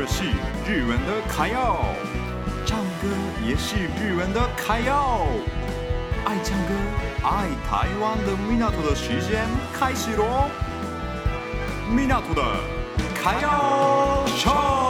这是日文的卡耀，唱歌也是日文的卡耀。爱唱歌、爱台湾的米纳图的时间开始喽！米纳图的卡耀唱。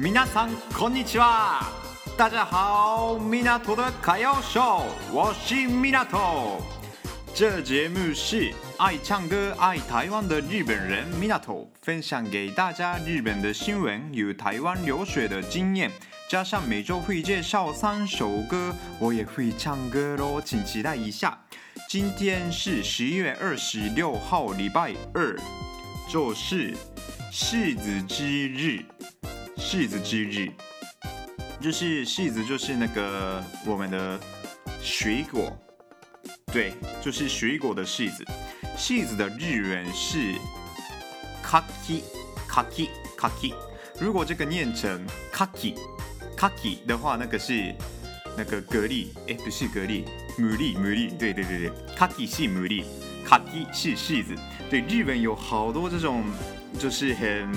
皆さんこんにちは。大家好，米纳图的卡耀秀，我是米纳图。这节目是爱唱歌、爱台湾的日本人米纳图分享给大家日本的新闻与台湾留学的经验，加上每周会介绍三首歌，我也会唱歌喽，请期待一下。今天是十一月二十六号，礼拜二，就是柿子之日。 柿子之日，就是柿子，就是那个我们的水果，对，就是水果的柿子。柿子的日文是かき、かき、かき。如果这个念成かき、かき的话，那个是那个蛤蜊，哎，不是蛤蜊，牡蛎，牡蛎，对对对对，かき是牡蛎，かき是柿子。对，日本有好多这种，就是很。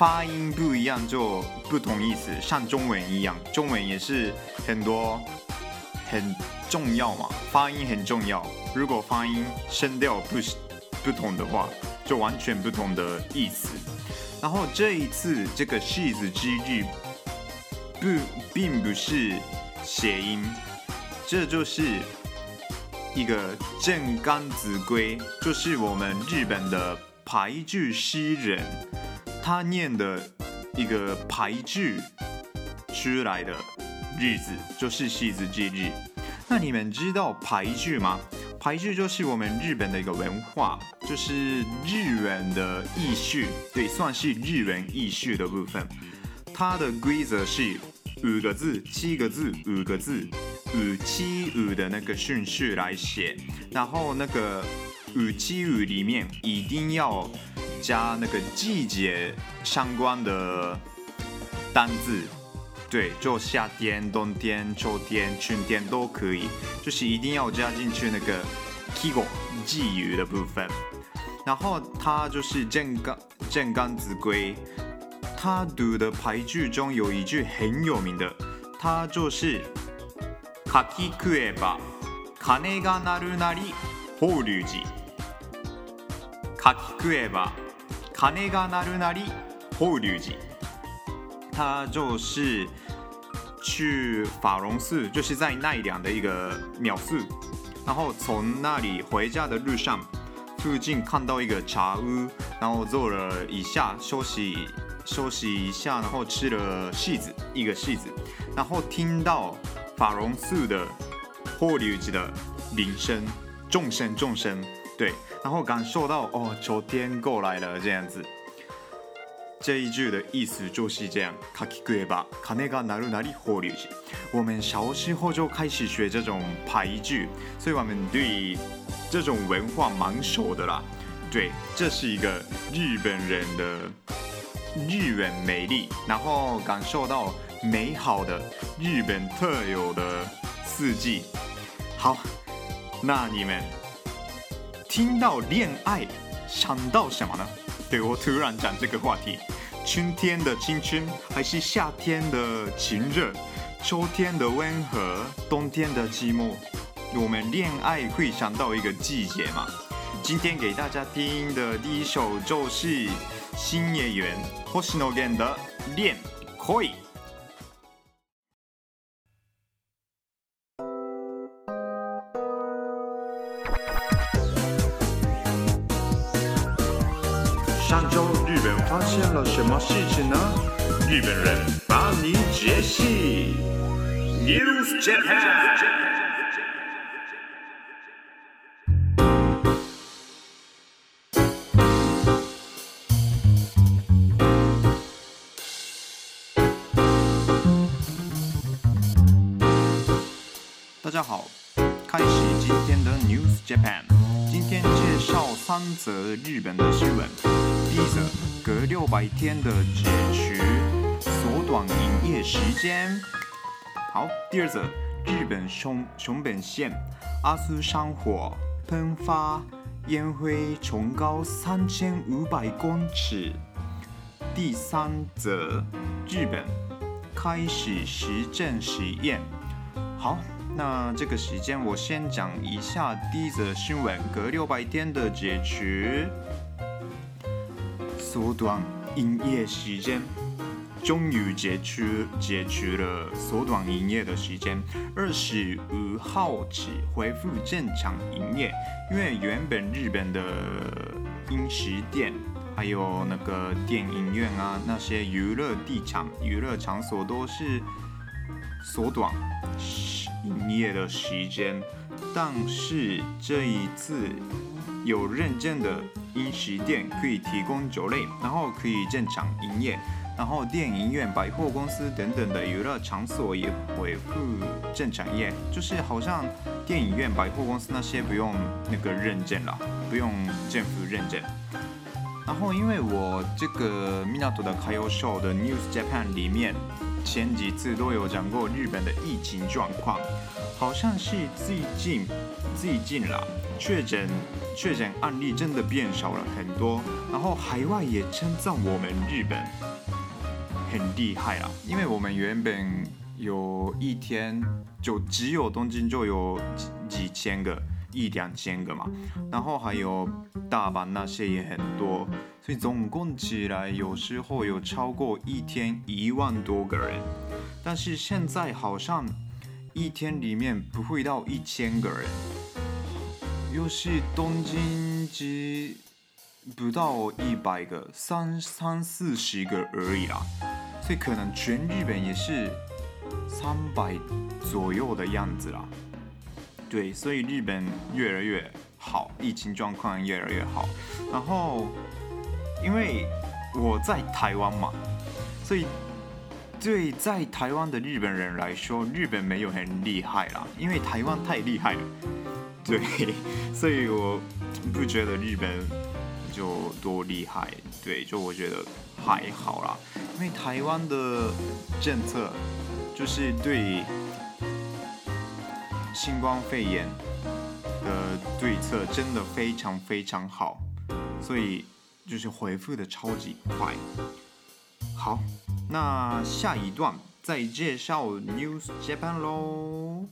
发音不一样就不同意思，像中文一样，中文也是很多很重要嘛，发音很重要。如果发音声调不不同的话，就完全不同的意思。然后这一次这个柿子之日不并不是谐音，这就是一个正冈子规，就是我们日本的俳句诗人。他念的一个俳句出来的日子就是柿子之日。那你们知道俳句吗？俳句就是我们日本的一个文化，就是日文的意序，对，算是日文意序的部分。它的规则是五个字、七个字、五个字、五七五的那个顺序来写，然后那个五七五里面一定要。加那个季节相关的单字，对，就夏天、冬天、秋天、春天都可以，就是一定要加进去那个季语、季语的部分。然后它就是正冈正冈子规，他读的俳句中有一句很有名的，它就是“柿食えば钟が鸣るなり法隆寺”。柿食えば 钟が鸣るなり法隆寺，他就是去法隆寺，就是在奈良的一个庙寺。然后从那里回家的路上，附近看到一个茶屋，然后坐了一下休息休息一下，然后吃了柿子一个柿子，然后听到法隆寺的法隆寺的铃声，钟声钟声。对， 然后感受到哦，秋天过来了这样子。这一句的意思就是这样。柿食えば钟が鸣るなり法隆寺。我们小时候就开始学这种俳句，所以我们对这种文化蛮熟的啦。对，这是一个日本人的日文魅力，然后感受到美好的日本特有的四季。好，那你们。 听到恋爱，想到什么呢？对，我突然讲这个话题，春天的青春，还是夏天的情热，秋天的温和，冬天的寂寞？我们恋爱会想到一个季节吗？今天给大家听的第一首就是新演员星野源的《恋可以发现了什么事情呢？日本人帮你解析。News Japan。大家好，开始今天的 News Japan。今天介绍三则日本的新闻。第一则，隔六百天的解除缩短营业时间。好，第二则，日本熊熊本县阿苏山火喷发，烟灰冲高三千五百公尺。第三则，日本开始实证实验。好。那这个时间我先讲一下第一则新闻：隔六百天的解除缩短营业时间，终于解除解除了缩短营业的时间，二十五号起恢复正常营业。因为原本日本的饮食店，还有那个电影院啊，那些娱乐地场、娱乐场所都是缩短。营业的时间，但是这一次有认证的饮食店可以提供酒类，然后可以正常营业，然后电影院、百货公司等等的娱乐场所也恢复正常营业，就是好像电影院、百货公司那些不用那个认证了，不用政府认证。然后因为我这个 Minato 的 Kayo Show 的 News Japan 里面。前几次都有讲过日本的疫情状况，好像是最近最近啦，确诊确诊案例真的变少了很多，然后海外也称赞我们日本很厉害啦，因为我们原本有一天就只有东京就有几几千个。一两千个嘛，然后还有大阪那些也很多，所以总共起来有时候有超过一天一万多个人，但是现在好像一天里面不会到一千个人，又是东京只不到一百个，三三四十个而已啦，所以可能全日本也是三百左右的样子啦。对，所以日本越来越好，疫情状况越来越好。然后，因为我在台湾嘛，所以对在台湾的日本人来说，日本没有很厉害啦，因为台湾太厉害了。对，所以我不觉得日本就多厉害。对，就我觉得还好啦，因为台湾的政策就是对。新冠肺炎的对策真的非常非常好，所以就是回复的超级快。好，那下一段再介绍 News Japan 喽。